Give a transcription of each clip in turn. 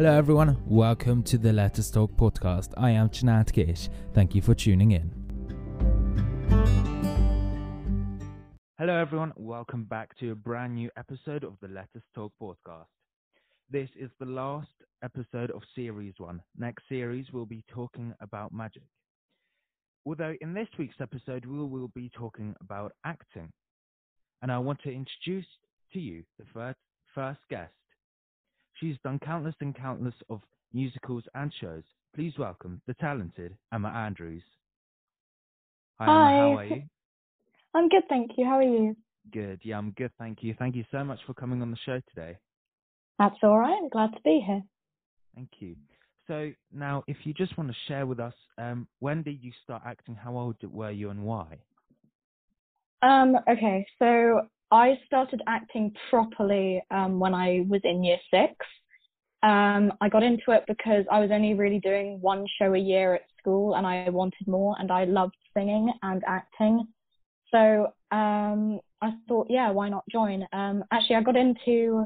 Hello, everyone. Welcome to the Let Us Talk podcast. I am Chinat Gish. Thank you for tuning in. Hello, everyone. Welcome back to a brand new episode of the Let Us Talk podcast. This is the last episode of Series 1. Next series, we'll be talking about magic. Although in this week's episode, we will be talking about acting. And I want to introduce to you the first, first guest. She's done countless and countless of musicals and shows. Please welcome the talented Emma Andrews. Hi, Emma, Hi. how are you? I'm good, thank you. How are you? Good. Yeah, I'm good. Thank you. Thank you so much for coming on the show today. That's all right. I'm glad to be here. Thank you. So now, if you just want to share with us, um, when did you start acting? How old were you, and why? Um, okay, so I started acting properly um, when I was in year six. Um, I got into it because I was only really doing one show a year at school and I wanted more and I loved singing and acting. So um, I thought, yeah, why not join? Um, actually, I got into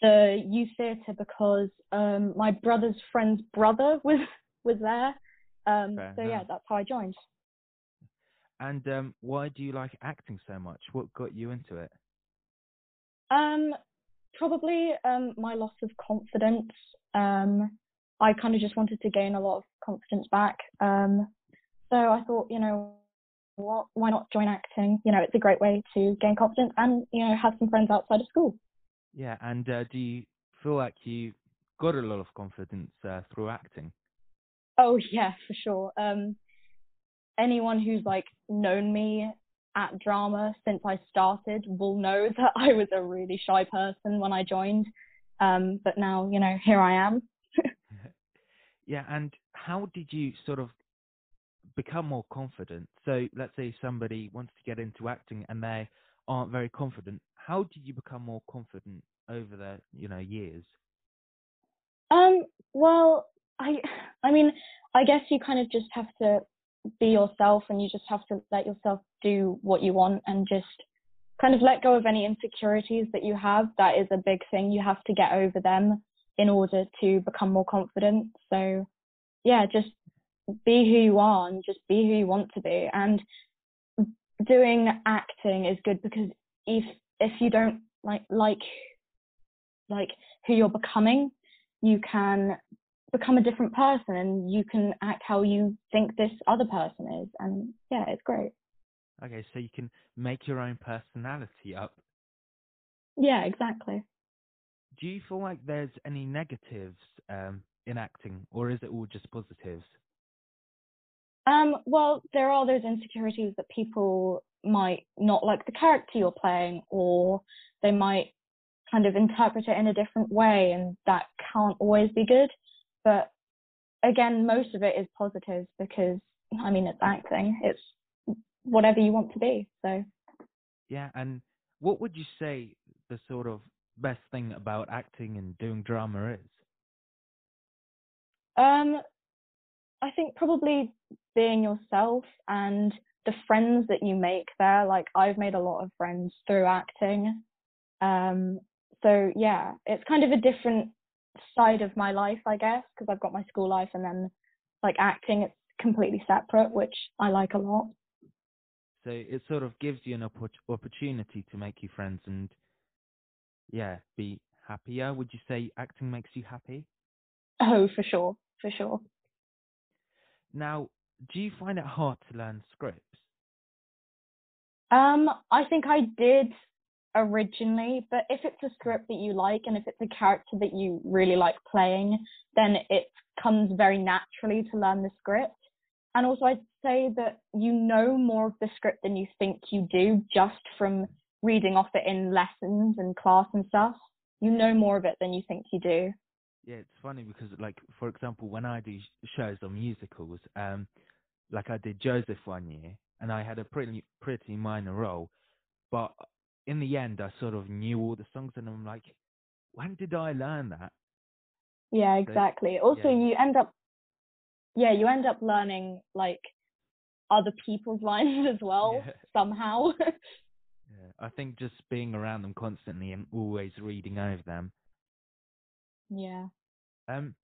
the youth theatre because um, my brother's friend's brother was was there. Um, so yeah, that's how I joined. And um, why do you like acting so much? What got you into it? Um, probably um my loss of confidence. Um, I kind of just wanted to gain a lot of confidence back. Um, so I thought, you know, what? Why not join acting? You know, it's a great way to gain confidence and you know have some friends outside of school. Yeah, and uh, do you feel like you got a lot of confidence uh, through acting? Oh yeah, for sure. Um, anyone who's like known me at drama since I started will know that I was a really shy person when I joined. Um, but now, you know, here I am. Yeah, and how did you sort of become more confident? So let's say somebody wants to get into acting and they aren't very confident. How did you become more confident over the you know years? Um, well, I I mean, I guess you kind of just have to be yourself and you just have to let yourself do what you want and just kind of let go of any insecurities that you have. That is a big thing. You have to get over them in order to become more confident. So, yeah, just be who you are and just be who you want to be. And doing acting is good because if if you don't like like like who you're becoming, you can become a different person and you can act how you think this other person is and yeah it's great Okay, so you can make your own personality up. yeah exactly Do you feel like there's any negatives um, in acting, or is it all just positives? um well there are those insecurities that people might not like the character you're playing or they might kind of interpret it in a different way and that can't always be good but again most of it is positive because i mean it's acting it's whatever you want to be so Yeah, and what would you say the sort of best thing about acting and doing drama is? Um, I think probably being yourself and the friends that you make there. Like I've made a lot of friends through acting. Um, so yeah, it's kind of a different side of my life, I guess, because I've got my school life and then like acting, it's completely separate, which I like a lot. So it sort of gives you an oppor- opportunity to make you friends and, yeah, be happier. Would you say acting makes you happy? Oh, for sure, for sure. Now, do you find it hard to learn scripts? Um, I think I did originally, but if it's a script that you like and if it's a character that you really like playing, then it comes very naturally to learn the script. And also, I'd say that you know more of the script than you think you do just from reading off it in lessons and class and stuff. You know more of it than you think you do. Yeah, it's funny because, like, for example, when I do shows or musicals, um, like I did Joseph one year, and I had a pretty pretty minor role, but in the end, I sort of knew all the songs, and I'm like, when did I learn that? Yeah, So, exactly. Also, yeah. you end up, yeah, you end up learning like other people's lines as well Yeah. somehow. Yeah, I think just being around them constantly and always reading over them. yeah. Um,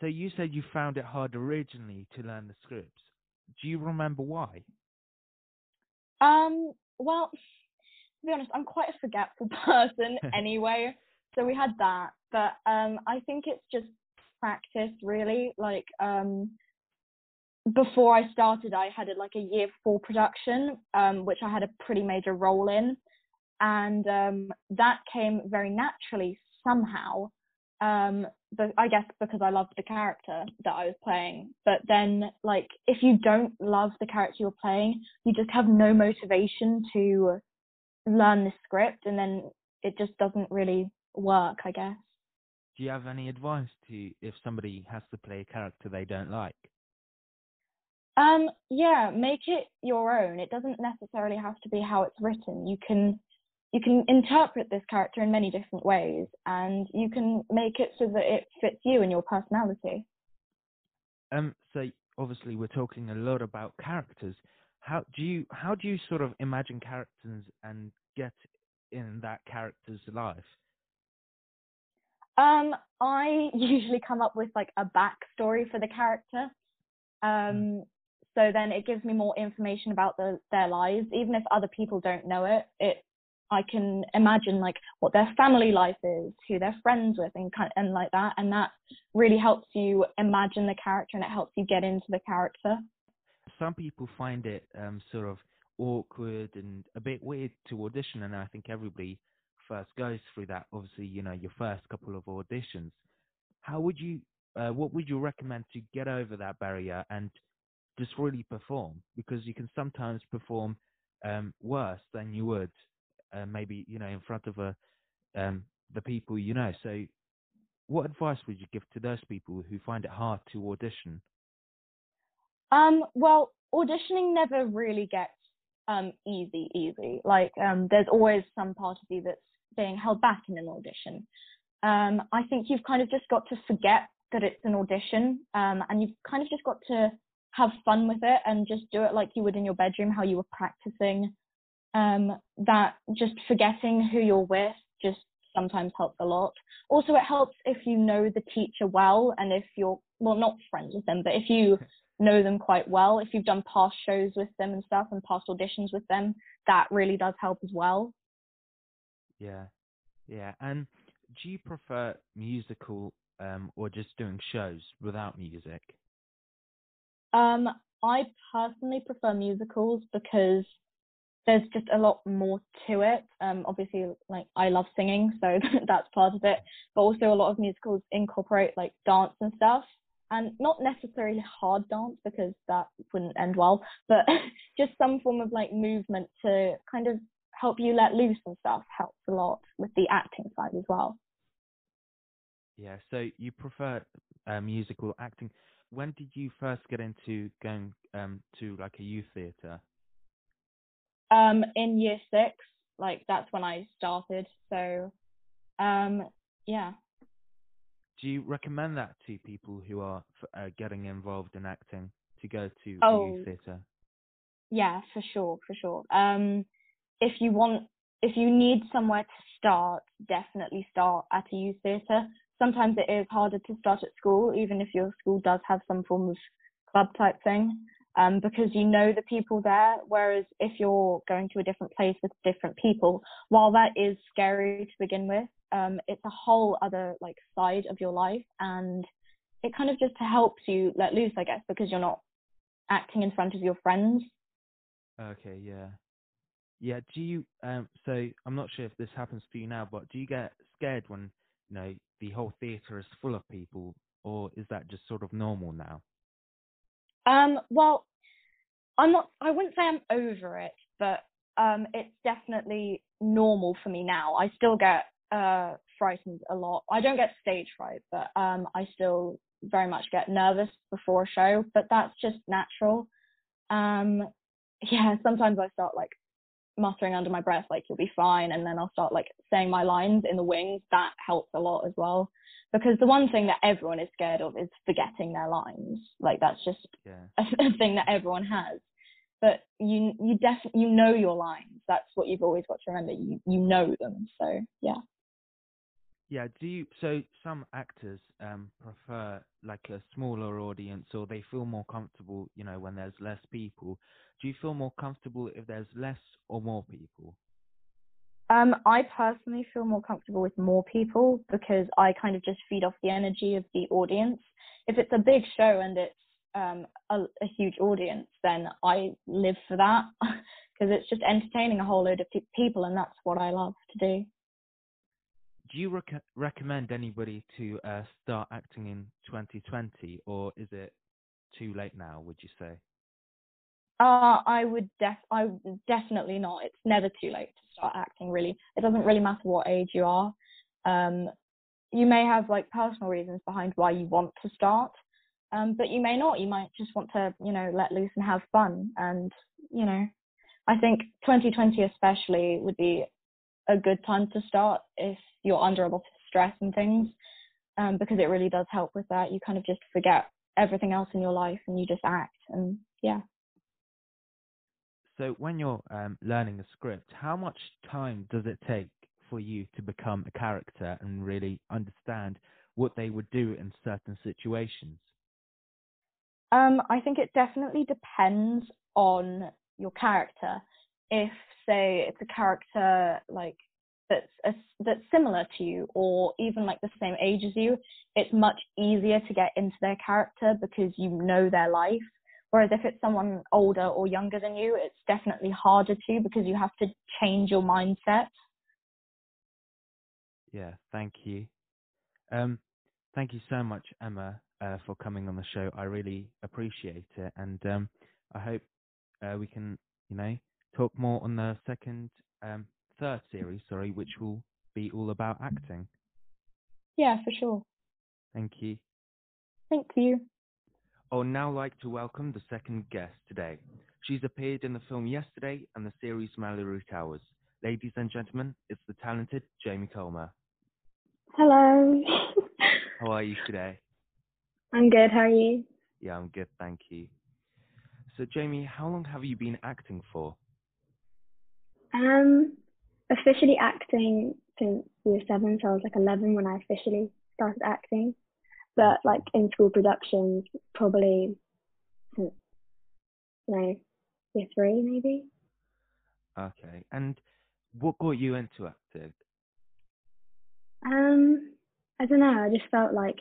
so you said you found it hard originally to learn the scripts. Do you remember why? Um, well, to be honest, I'm quite a forgetful person anyway. so we had that, but um, I think it's just practice really. Like um, before I started, I had a, like a year four production, um, which I had a pretty major role in, and um, that came very naturally somehow. Um, but I guess because I loved the character that I was playing. But then, like, if you don't love the character you're playing, you just have no motivation to learn the script, and then it just doesn't really work, I guess. Do you have any advice to if somebody has to play a character they don't like? Um, yeah, make it your own. It doesn't necessarily have to be how it's written. You can you can interpret this character in many different ways and you can make it so that it fits you and your personality. Um so obviously we're talking a lot about characters. How do you how do you sort of imagine characters and get in that character's life? Um, I usually come up with like a backstory for the character. Um, mm. so then it gives me more information about the, their lives, even if other people don't know it. It I can imagine like what their family life is, who they're friends with, and kind and like that, and that really helps you imagine the character and it helps you get into the character. Some people find it um, sort of awkward and a bit weird to audition, and I think everybody first goes through that, obviously, you know, your first couple of auditions, how would you, uh, what would you recommend to get over that barrier and just really perform? Because you can sometimes perform um, worse than you would, uh, maybe, you know, in front of a, um, the people you know. So, what advice would you give to those people who find it hard to audition? Um, well, auditioning never really gets um, easy, easy. Like, um, there's always some part of you that's being held back in an audition. Um, I think you've kind of just got to forget that it's an audition um, and you've kind of just got to have fun with it and just do it like you would in your bedroom, how you were practicing. Um, that just forgetting who you're with just sometimes helps a lot. Also, it helps if you know the teacher well and if you're, well, not friends with them, but if you know them quite well, if you've done past shows with them and stuff and past auditions with them, that really does help as well. Yeah, yeah. And do you prefer musical um, or just doing shows without music? Um, I personally prefer musicals because there's just a lot more to it. Um, obviously, like I love singing, so that's part of it. But also, a lot of musicals incorporate like dance and stuff, and not necessarily hard dance because that wouldn't end well, but just some form of like movement to kind of help you let loose and stuff helps a lot with the acting side as well. Yeah, so you prefer uh, musical acting. When did you first get into going um, to like a youth theatre? Um, in year six, like that's when I started. So, um, yeah. Do you recommend that to people who are uh, getting involved in acting to go to oh, youth theatre? Yeah, for sure, for sure. Um, if you want if you need somewhere to start, definitely start at a youth theatre. Sometimes it is harder to start at school, even if your school does have some form of club type thing, um, because you know the people there. Whereas if you're going to a different place with different people, while that is scary to begin with, um, it's a whole other like side of your life, and it kind of just helps you let loose, I guess, because you're not acting in front of your friends. Okay, yeah. Yeah. Do you? Um. So I'm not sure if this happens to you now, but do you get scared when you know the whole theatre is full of people, or is that just sort of normal now? Um. Well, I'm not. I wouldn't say I'm over it, but um, it's definitely normal for me now. I still get uh frightened a lot. I don't get stage fright, but um, I still very much get nervous before a show, but that's just natural. Um, yeah, sometimes I start like muttering under my breath like you'll be fine and then I'll start like saying my lines in the wings that helps a lot as well because the one thing that everyone is scared of is forgetting their lines like that's just yeah. a, thing that everyone has but you you definitely you know your lines that's what you've always got to remember you you know them so yeah Yeah, do you so some actors um prefer like a smaller audience or they feel more comfortable, you know, when there's less people. Do you feel more comfortable if there's less or more people? Um, I personally feel more comfortable with more people because I kind of just feed off the energy of the audience. If it's a big show and it's um, a, a huge audience, then I live for that because it's just entertaining a whole load of pe- people, and that's what I love to do. Do you rec- recommend anybody to uh, start acting in 2020, or is it too late now? Would you say? Uh, I would def I definitely not. It's never too late to start acting. Really, it doesn't really matter what age you are. Um, you may have like personal reasons behind why you want to start, um, but you may not. You might just want to, you know, let loose and have fun. And you know, I think 2020 especially would be a good time to start if you're under a lot of stress and things, um, because it really does help with that. You kind of just forget everything else in your life and you just act. And yeah. So when you're um, learning a script, how much time does it take for you to become a character and really understand what they would do in certain situations? Um, I think it definitely depends on your character. If, say, it's a character like that's a, that's similar to you, or even like the same age as you, it's much easier to get into their character because you know their life. Whereas if it's someone older or younger than you, it's definitely harder to because you have to change your mindset. Yeah, thank you. Um, thank you so much, Emma, uh, for coming on the show. I really appreciate it, and um, I hope uh, we can, you know, talk more on the second, um, third series, sorry, which will be all about acting. Yeah, for sure. Thank you. Thank you. I would now like to welcome the second guest today. She's appeared in the film Yesterday and the series Malory Towers. Ladies and gentlemen, it's the talented Jamie Colmer. Hello. How are you today? I'm good. How are you? Yeah, I'm good, thank you. So, Jamie, how long have you been acting for? Um, officially acting since year seven, so I was like 11 when I officially started acting. But like in school productions, probably since you know year three maybe. Okay, and what got you into acting? Um, I don't know. I just felt like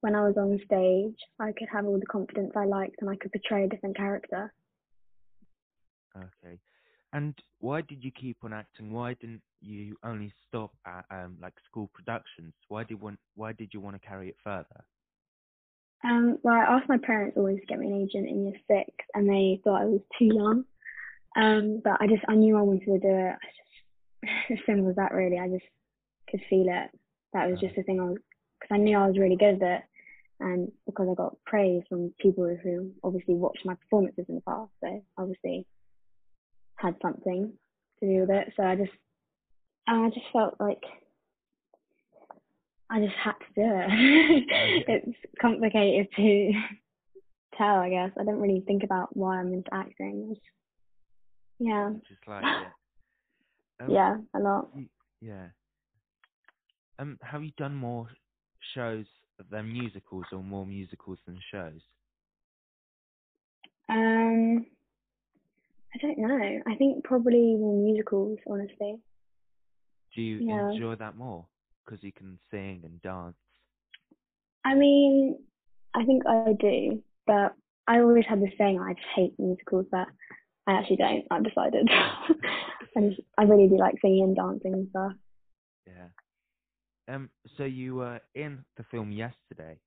when I was on stage, I could have all the confidence I liked and I could portray a different character. Okay, and why did you keep on acting? Why didn't you only stop at um, like school productions? Why did want? Why did you want to carry it further? Um, well, I asked my parents always to get me an agent in year six, and they thought I was too young. Um, but I just I knew I wanted to do it. I just, as simple as that, really. I just could feel it. That was just the thing I was because I knew I was really good at it, and because I got praise from people who obviously watched my performances in the past, so obviously had something to do with it. So I just I just felt like I just had to do it. it's complicated to tell, I guess. I don't really think about why I'm into acting. It's, yeah. Just like. Um, yeah, a lot. Yeah. Um, have you done more shows than musicals, or more musicals than shows? Um, I don't know. I think probably more musicals, honestly. Do you Yeah. enjoy that more because you can sing and dance? I mean, I think I do, but I always had this saying I just hate musicals, but I actually don't. I've decided. I just, I really do like singing and dancing and stuff. Yeah. Um. So you were in the film yesterday.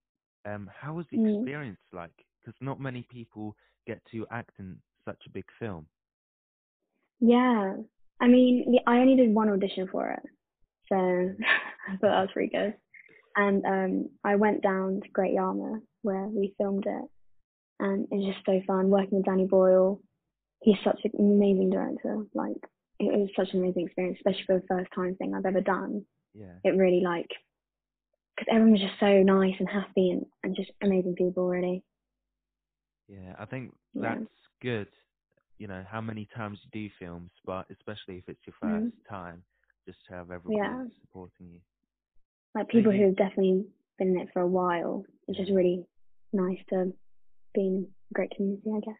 Um. How was the Mm. experience like? Because not many people get to act in such a big film. Yeah. I mean, the- I only did one audition for it, so I thought that was pretty good. And um, I went down to Great Yarmouth where we filmed it, and it was just so fun working with Danny Boyle. He's such an amazing director. Like, it was such an amazing experience, especially for the first time thing I've ever done. Yeah. It really like, because everyone was just so nice and happy and, and just amazing people, really. Yeah. I think Yeah. that's good. You know how many times you do films, but especially if it's your Mhm. first time, just to have everyone Yeah. supporting you. Like people you- who have definitely been in it for a while. It's just really nice to be in a great community, I guess.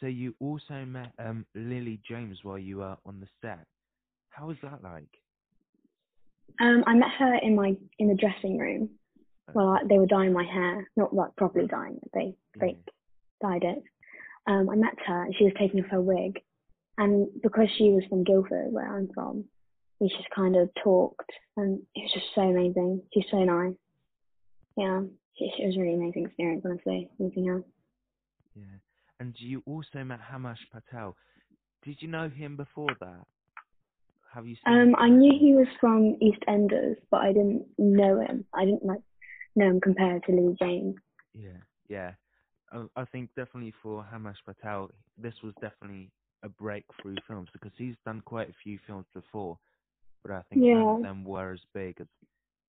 So you also met um, Lily James while you were on the set. How was that like? Um, I met her in my in the dressing room. Well, they were dyeing my hair, not like properly dyeing it. They Yeah. fake dyed it. Um, I met her and she was taking off her wig, and because she was from Guildford, where I'm from, we just kind of talked, and it was just so amazing. She's so nice. Yeah, she, it was a really amazing experience, honestly, meeting her. Yeah. And you also met Himesh Patel. Did you know him before that? Have you seen Um, him I knew he was from EastEnders, but I didn't know him. I didn't like know him compared to Lily James. Yeah, yeah. I, I think definitely for Himesh Patel, this was definitely a breakthrough film because he's done quite a few films before, but I think none of them were as big as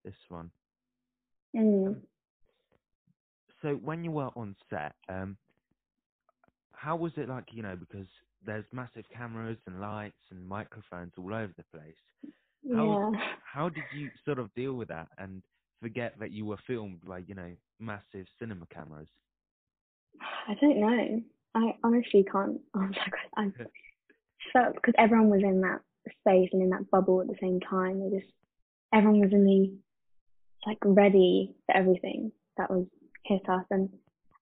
this one. Mm. So when you were on set, um, how was it like? You know, because there's massive cameras and lights and microphones all over the place. How Yeah. how did you sort of deal with that and forget that you were filmed by you know massive cinema cameras? I don't know. I honestly can't answer. I felt because everyone was in that space and in that bubble at the same time. They just everyone was in the like ready for everything that was hit us. And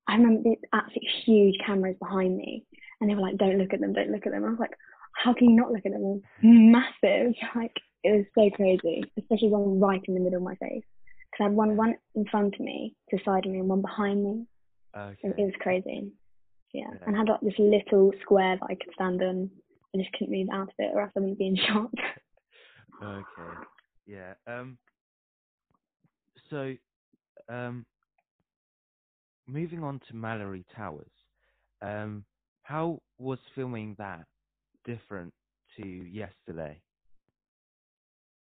I remember these absolutely huge cameras behind me, and they were like, "Don't look at them, don't look at them." I was like, "How can you not look at them? They're massive!" Like it was so crazy, especially one right in the middle of my face. Because I had one one in front of me, to the side of me, and one behind me. Okay. It, was crazy. Yeah. Yeah. And I had like this little square that I could stand on. I just couldn't move out of it or else I wouldn't be in shot. Okay. Yeah. Um. So, um, moving on to Malory Towers. Um, how was filming that different to yesterday?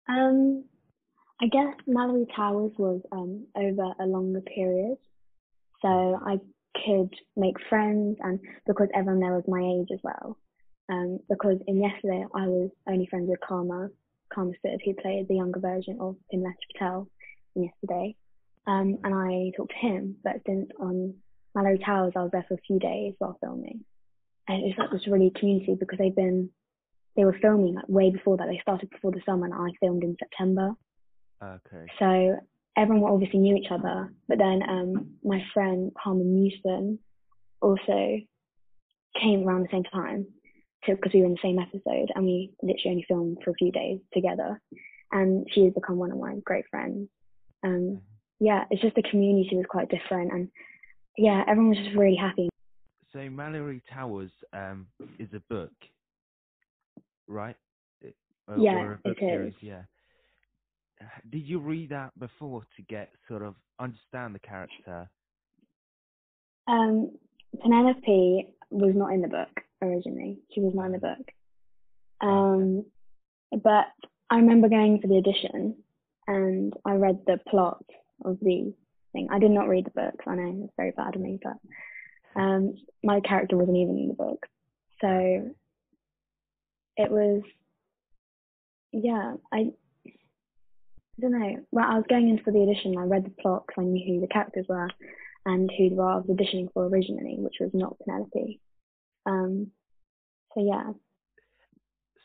um, I guess Malory Towers was um over a longer period. So I could make friends and because everyone there was my age as well. Um, because in yesterday I was only friends with Karma, Karma Sid, who played the younger version of Pimlesh Patel in yesterday. Um, and I talked to him, but since on Malory Towers I was there for a few days while filming. And it was like this really community because they've been they were filming like way before that. They started before the summer and I filmed in September. Okay. So everyone obviously knew each other, but then um, my friend Carmen Newson also came around the same time because we were in the same episode and we literally only filmed for a few days together. And she has become one of my great friends. Um, yeah, it's just the community was quite different, and yeah, everyone was just really happy. So Malory Towers um is a book, right? Uh, Yeah, or a book it is. series, yeah. Did you read that before to get sort of understand the character? Um, Penelope was not in the book originally. She was not in the book. Um, but I remember going for the audition and I read the plot of the thing. I did not read the book. I know it's very bad of me, but um, my character wasn't even in the book. So it was, yeah, I, I don't know. Well, I was going in for the audition. I read the plot because I knew who the characters were and who I was auditioning for originally, which was not Penelope. Um, so yeah,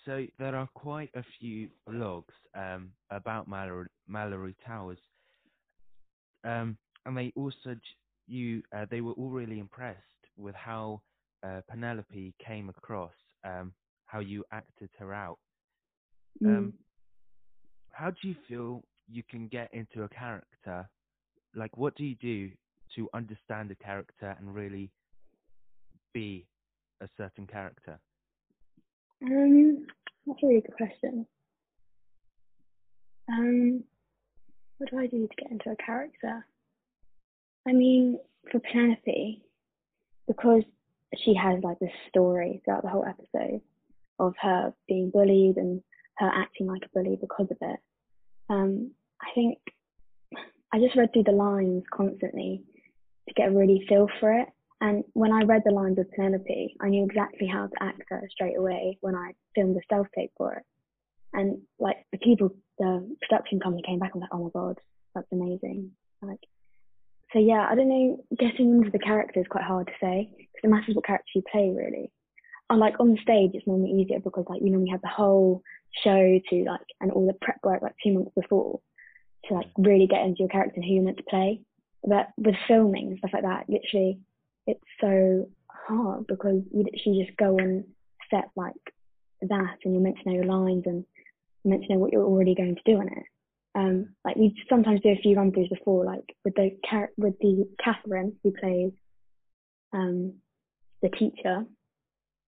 So there are quite a few blogs um, about Malory, Malory Towers, um, and they also you uh, they were all really impressed with how uh, Penelope came across, um, how you acted her out. Mm. How do you feel you can get into a character? Like, what do you do to understand a character and really be a certain character? Um, that's a really good question. Um, what do I do to get into a character? I mean, for Penelope, because she has like this story throughout the whole episode of her being bullied and her acting like a bully because of it. Um, I think I just read through the lines constantly to get a really feel for it. And when I read the lines of Penelope, I knew exactly how to act her straight away when I filmed the self tape for it. And like the people, the production company came back and was like, oh my god, that's amazing. Like, so yeah, I don't know, getting into the character is quite hard to say because it matters what character you play really. And like on the stage, it's normally easier because like you normally have the whole show to like and all the prep work like two months before to like really get into your character and who you're meant to play. But with filming and stuff like that, literally, it's so hard because you literally just go on set like that and you're meant to know your lines and you're meant to know what you're already going to do in it. Um, like we sometimes do a few run throughs before, like with the char- with the Catherine who plays um, the teacher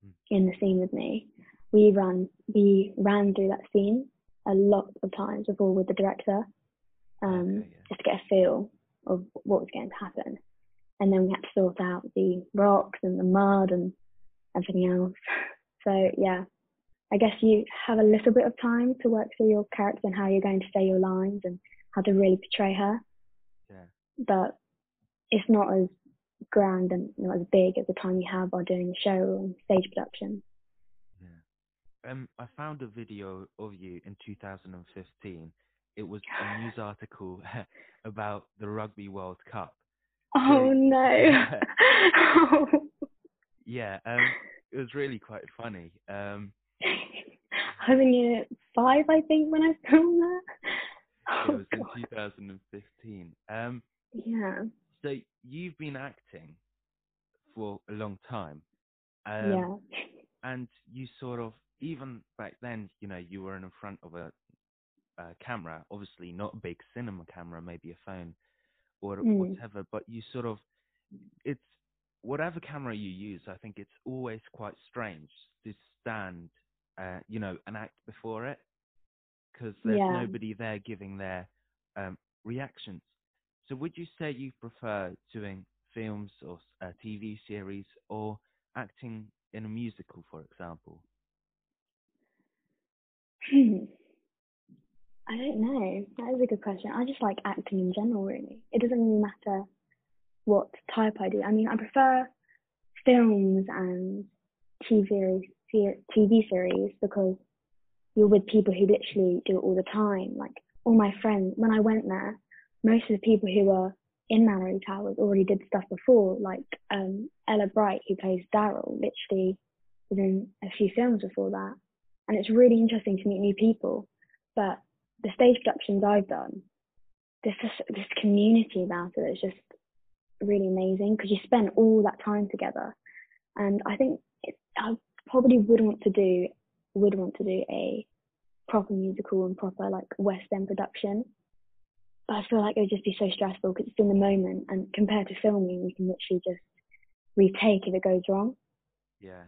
Hmm. in the scene with me. We ran we ran through that scene a lot of times before with the director, um, Okay, yeah. just to get a feel of what was going to happen. And then we had to sort out the rocks and the mud and everything else. So yeah, I guess you have a little bit of time to work through your character and how you're going to say your lines and how to really portray her. Yeah. But it's not as grand and not as big as the time you have while doing a show or stage production. Yeah. Um, I found a video of you in 2015. It was a news article about the Rugby World Cup. Oh no. Oh. Yeah, um, it was really quite funny. Um, I was in year five, I think, when I filmed that. Oh, it was in 2015. Um, Yeah. so you've been acting for a long time. Um, yeah. and you sort of even back then you know you were in front of a, a camera obviously not a big cinema camera maybe a phone or Mm. whatever but you sort of it's whatever camera you use i think it's always quite strange to stand uh, you know and act before it because there's Yeah. nobody there giving their um, reactions so would you say you prefer doing films or a tv series or acting in a musical, for example? I don't know. That is a good question. I just like acting in general, really. It doesn't really matter what type I do. I mean, I prefer films and TV ser- TV series because you're with people who literally do it all the time. Like all my friends, when I went there, most of the people who were in Malory Towers already did stuff before. Like um, Ella Bright, who plays Darrell, literally was in a few films before that. And it's really interesting to meet new people. But the stage productions I've done, there's this this community about it. It's just really amazing because you spend all that time together. And I think it, I probably would want to do would want to do a proper musical and proper like West End production. But I feel like it would just be so stressful because it's in the moment, and compared to filming, you can literally just retake if it goes wrong. Yeah.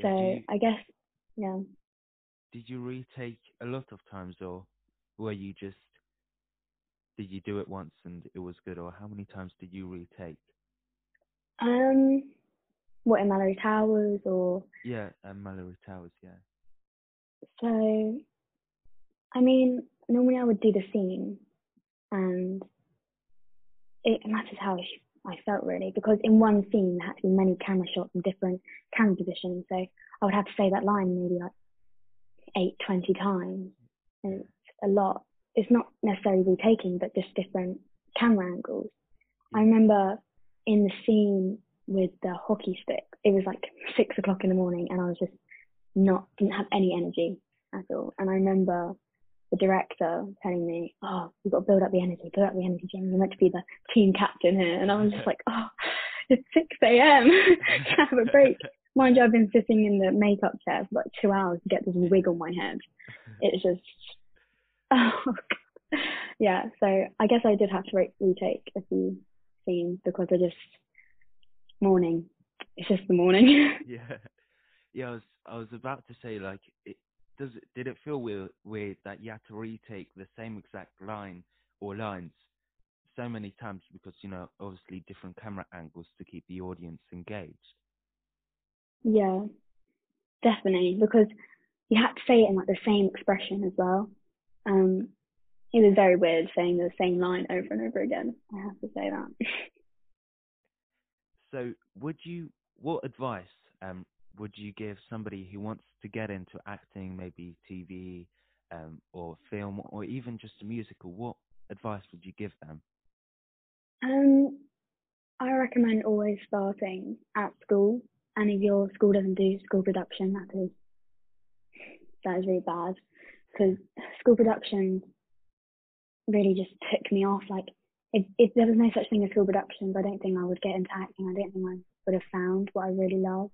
So Yeah, do you- I guess, yeah. did you retake a lot of times, or were you just did you do it once and it was good, or how many times did you retake? Um, what in Malory Towers or Yeah, um, Malory Towers. Yeah. so? I mean, normally I would do the scene, and it matters how I I felt really because in one scene there had to be many camera shots and different camera positions. So I would have to say that line maybe like eight, twenty times. And it's a lot. It's not necessarily retaking, but just different camera angles. I mm. remember in the scene with the hockey stick, it was like six o'clock in the morning and I was just not, didn't have any energy at all. And I remember the director telling me, oh, you've got to build up the energy, build up the energy, Jim. You're meant to be the team captain here. And I was just like, oh, it's 6 a.m. have a break. Mind you, I've been sitting in the makeup chair for like two hours to get this wig on my head. It's just, oh, God. yeah. So I guess I did have to re- retake a few scenes because I just, morning. It's just the morning. yeah. Yeah, I was I was about to say like it does it did it feel weird weird that you had to retake the same exact line or lines so many times because you know obviously different camera angles to keep the audience engaged. Yeah, definitely, because you had to say it in like the same expression as well. Um, it was very weird saying the same line over and over again. I have to say that. So would you what advice um would you give somebody who wants to get into acting, maybe TV, um, or film or even just a musical, what advice would you give them? Um, I recommend always starting at school, and if your school doesn't do school production, that is that is really bad because school production really just took me off. Like, if, if there was no such thing as school productions, I don't think I would get into acting. I don't think I would have found what I really love.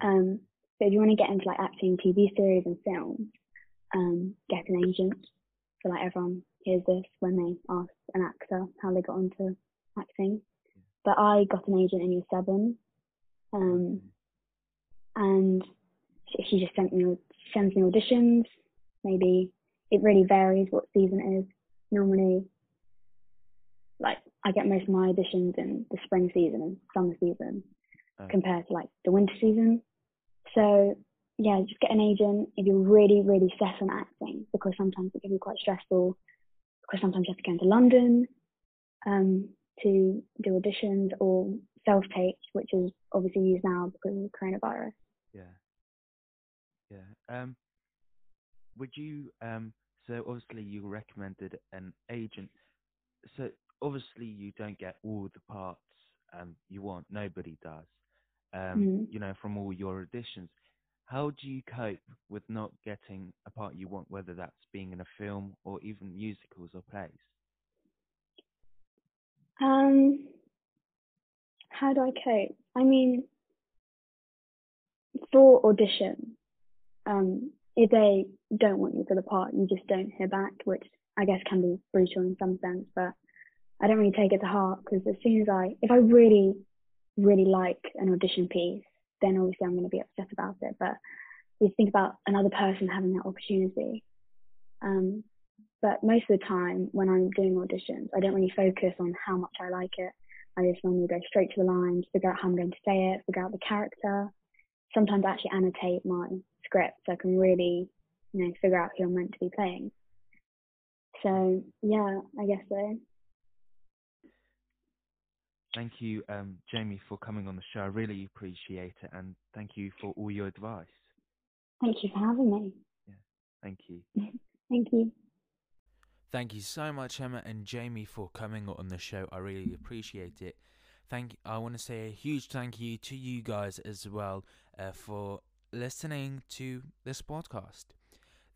Um, so if you want to get into like acting, TV series and films, um, get an agent. So like everyone hears this when they ask an actor how they got into acting. But I got an agent in year seven, um, and she, she just sent me sends me auditions. Maybe it really varies what season it is. Normally, like I get most of my auditions in the spring season and summer season Okay. compared to like the winter season. So yeah, just get an agent if you're really, really set on acting because sometimes it can be quite stressful because sometimes you have to go into London um, to do auditions or self tapes, which is obviously used now because of the coronavirus. Yeah. Yeah. Um, would you um? So obviously you recommended an agent. So obviously you don't get all the parts um you want. Nobody does. Um, Mhm. you know, from all your auditions. How do you cope with not getting a part you want, whether that's being in a film or even musicals or plays? Um, how do I cope? I mean, for audition, um, if they don't want you for the part, you just don't hear back, which I guess can be brutal in some sense, but I don't really take it to heart because as soon as I, if I really, really like an audition piece, then obviously I'm going to be upset about it. But you think about another person having that opportunity. Um, but most of the time when I'm doing auditions, I don't really focus on how much I like it. I just normally go straight to the lines, figure out how I'm going to say it, figure out the character. Sometimes I actually annotate my script so I can really, you know, figure out who I'm meant to be playing. So yeah, I guess so. Thank you, um, Jamie, for coming on the show. I really appreciate it, and thank you for all your advice. Thank you for having me. Yeah, Thank you. Thank you. Thank you so much, Emma and Jamie, for coming on the show. I really appreciate it. Thank. I want to say a huge thank you to you guys as well uh, for listening to this podcast.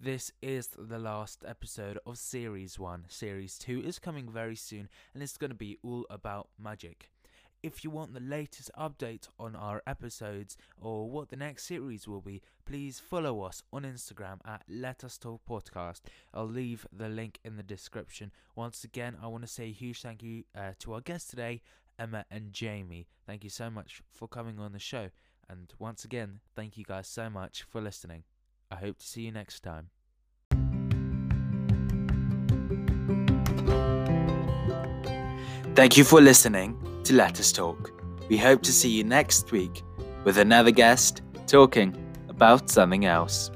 This is the last episode of Series 1. Series 2 is coming very soon and it's going to be all about magic. If you want the latest update on our episodes or what the next series will be, please follow us on Instagram at Let Us Talk Podcast. I'll leave the link in the description. Once again, I want to say a huge thank you uh, to our guests today, Emma and Jamie. Thank you so much for coming on the show. And once again, thank you guys so much for listening. I hope to see you next time. Thank you for listening to Let Us Talk. We hope to see you next week with another guest talking about something else.